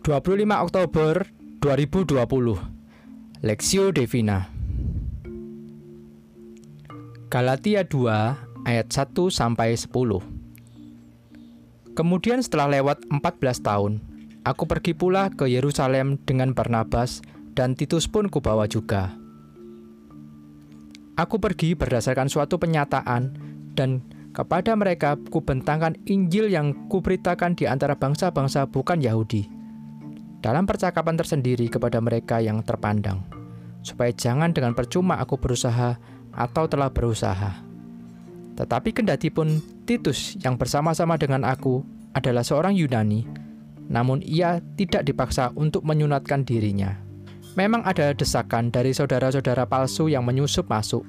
25 Oktober 2020 Lexio Divina Galatia 2 ayat 1 sampai 10 Kemudian setelah lewat 14 tahun aku pergi pula ke Yerusalem dengan Barnabas dan Titus pun kubawa juga. Aku pergi berdasarkan suatu penyataan dan kepada mereka kubentangkan Injil yang kuberitakan di antara bangsa-bangsa bukan Yahudi dalam percakapan tersendiri kepada mereka yang terpandang, supaya jangan dengan percuma aku berusaha atau telah berusaha. Tetapi kendati pun Titus yang bersama-sama dengan aku adalah seorang Yunani, namun ia tidak dipaksa untuk menyunatkan dirinya. Memang ada desakan dari saudara-saudara palsu yang menyusup masuk,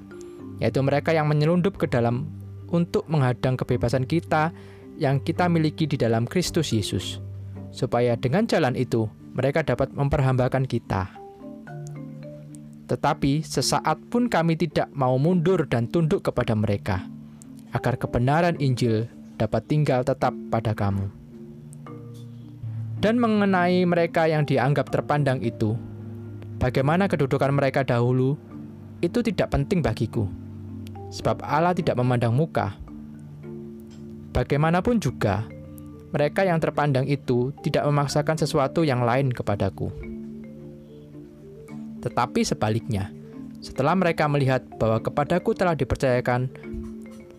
yaitu mereka yang menyelundup ke dalam untuk menghadang kebebasan kita yang kita miliki di dalam Kristus Yesus, supaya dengan jalan itu mereka dapat memperhambakan kita. Tetapi sesaat pun kami tidak mau mundur dan tunduk kepada mereka, agar kebenaran Injil dapat tinggal tetap pada kamu. Dan mengenai mereka yang dianggap terpandang itu, bagaimana kedudukan mereka dahulu, itu tidak penting bagiku, sebab Allah tidak memandang muka. Bagaimanapun juga, mereka yang terpandang itu tidak memaksakan sesuatu yang lain kepadaku. Tetapi sebaliknya, setelah mereka melihat bahwa kepadaku telah dipercayakan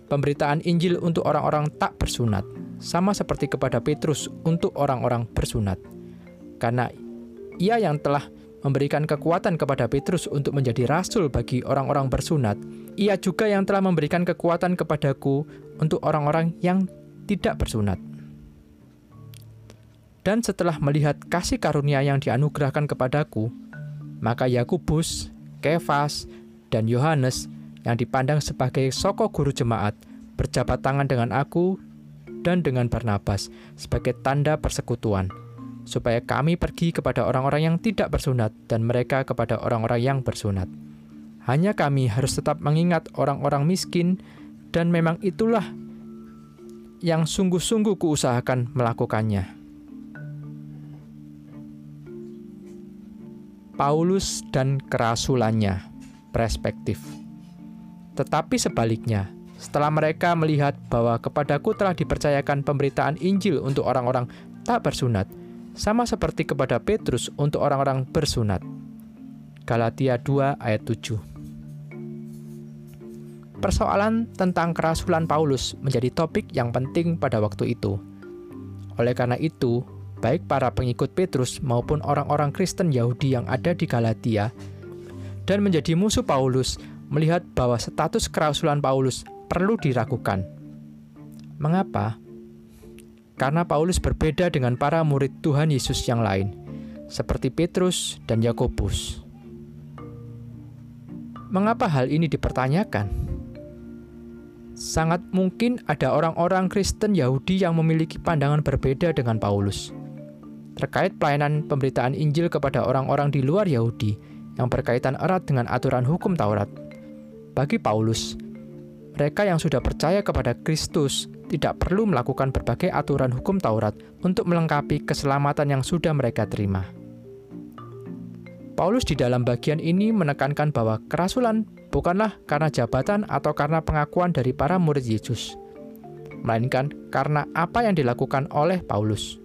pemberitaan Injil untuk orang-orang tak bersunat, sama seperti kepada Petrus untuk orang-orang bersunat. Karena ia yang telah memberikan kekuatan kepada Petrus untuk menjadi rasul bagi orang-orang bersunat, ia juga yang telah memberikan kekuatan kepadaku untuk orang-orang yang tidak bersunat. Dan setelah melihat kasih karunia yang dianugerahkan kepadaku, maka Yakubus, Kefas, dan Yohanes yang dipandang sebagai soko guru jemaat berjabat tangan dengan aku dan dengan Barnabas sebagai tanda persekutuan, supaya kami pergi kepada orang-orang yang tidak bersunat dan mereka kepada orang-orang yang bersunat. Hanya kami harus tetap mengingat orang-orang miskin dan memang itulah yang sungguh-sungguh kuusahakan melakukannya. Paulus dan kerasulannya, perspektif. Tetapi sebaliknya, setelah mereka melihat bahwa kepadaku telah dipercayakan pemberitaan Injil untuk orang-orang tak bersunat, sama seperti kepada Petrus untuk orang-orang bersunat. Galatia 2 ayat 7 Persoalan tentang kerasulan Paulus menjadi topik yang penting pada waktu itu. Oleh karena itu, baik para pengikut Petrus maupun orang-orang Kristen Yahudi yang ada di Galatia, dan menjadi musuh Paulus melihat bahwa status kerasulan Paulus perlu diragukan. Mengapa? Karena Paulus berbeda dengan para murid Tuhan Yesus yang lain, seperti Petrus dan Yakobus. Mengapa hal ini dipertanyakan? Sangat mungkin ada orang-orang Kristen Yahudi yang memiliki pandangan berbeda dengan Paulus terkait pelayanan pemberitaan Injil kepada orang-orang di luar Yahudi yang berkaitan erat dengan aturan hukum Taurat. Bagi Paulus, mereka yang sudah percaya kepada Kristus tidak perlu melakukan berbagai aturan hukum Taurat untuk melengkapi keselamatan yang sudah mereka terima. Paulus di dalam bagian ini menekankan bahwa kerasulan bukanlah karena jabatan atau karena pengakuan dari para murid Yesus, melainkan karena apa yang dilakukan oleh Paulus.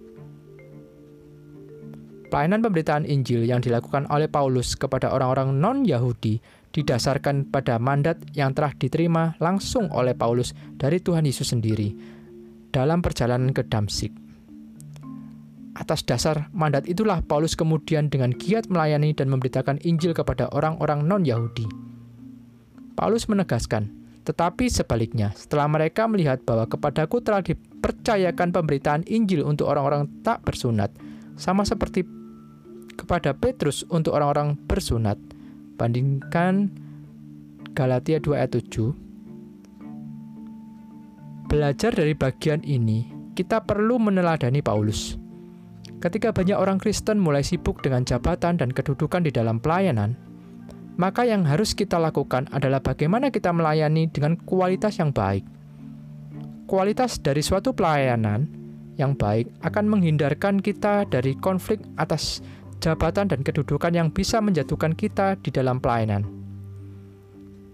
Pelayanan pemberitaan Injil yang dilakukan oleh Paulus kepada orang-orang non-Yahudi didasarkan pada mandat yang telah diterima langsung oleh Paulus dari Tuhan Yesus sendiri dalam perjalanan ke Damsik. Atas dasar mandat itulah Paulus kemudian dengan giat melayani dan memberitakan Injil kepada orang-orang non-Yahudi. Paulus menegaskan, tetapi sebaliknya, setelah mereka melihat bahwa kepadaku telah dipercayakan pemberitaan Injil untuk orang-orang tak bersunat, sama seperti kepada Petrus untuk orang-orang bersunat. Bandingkan Galatia 2 ayat 7. Belajar dari bagian ini, kita perlu meneladani Paulus. Ketika banyak orang Kristen mulai sibuk dengan jabatan dan kedudukan di dalam pelayanan, maka yang harus kita lakukan adalah bagaimana kita melayani dengan kualitas yang baik. Kualitas dari suatu pelayanan yang baik akan menghindarkan kita dari konflik atas jabatan dan kedudukan yang bisa menjatuhkan kita di dalam pelayanan.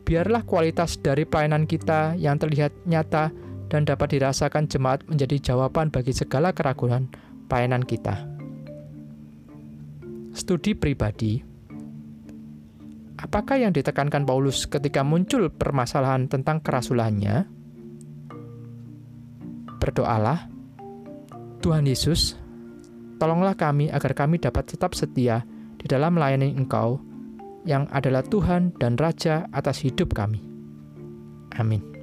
Biarlah kualitas dari pelayanan kita yang terlihat nyata dan dapat dirasakan jemaat menjadi jawaban bagi segala keraguan pelayanan kita. Studi pribadi Apakah yang ditekankan Paulus ketika muncul permasalahan tentang kerasulannya? Berdoalah, Tuhan Yesus, tolonglah kami agar kami dapat tetap setia di dalam melayani Engkau yang adalah Tuhan dan Raja atas hidup kami. Amin.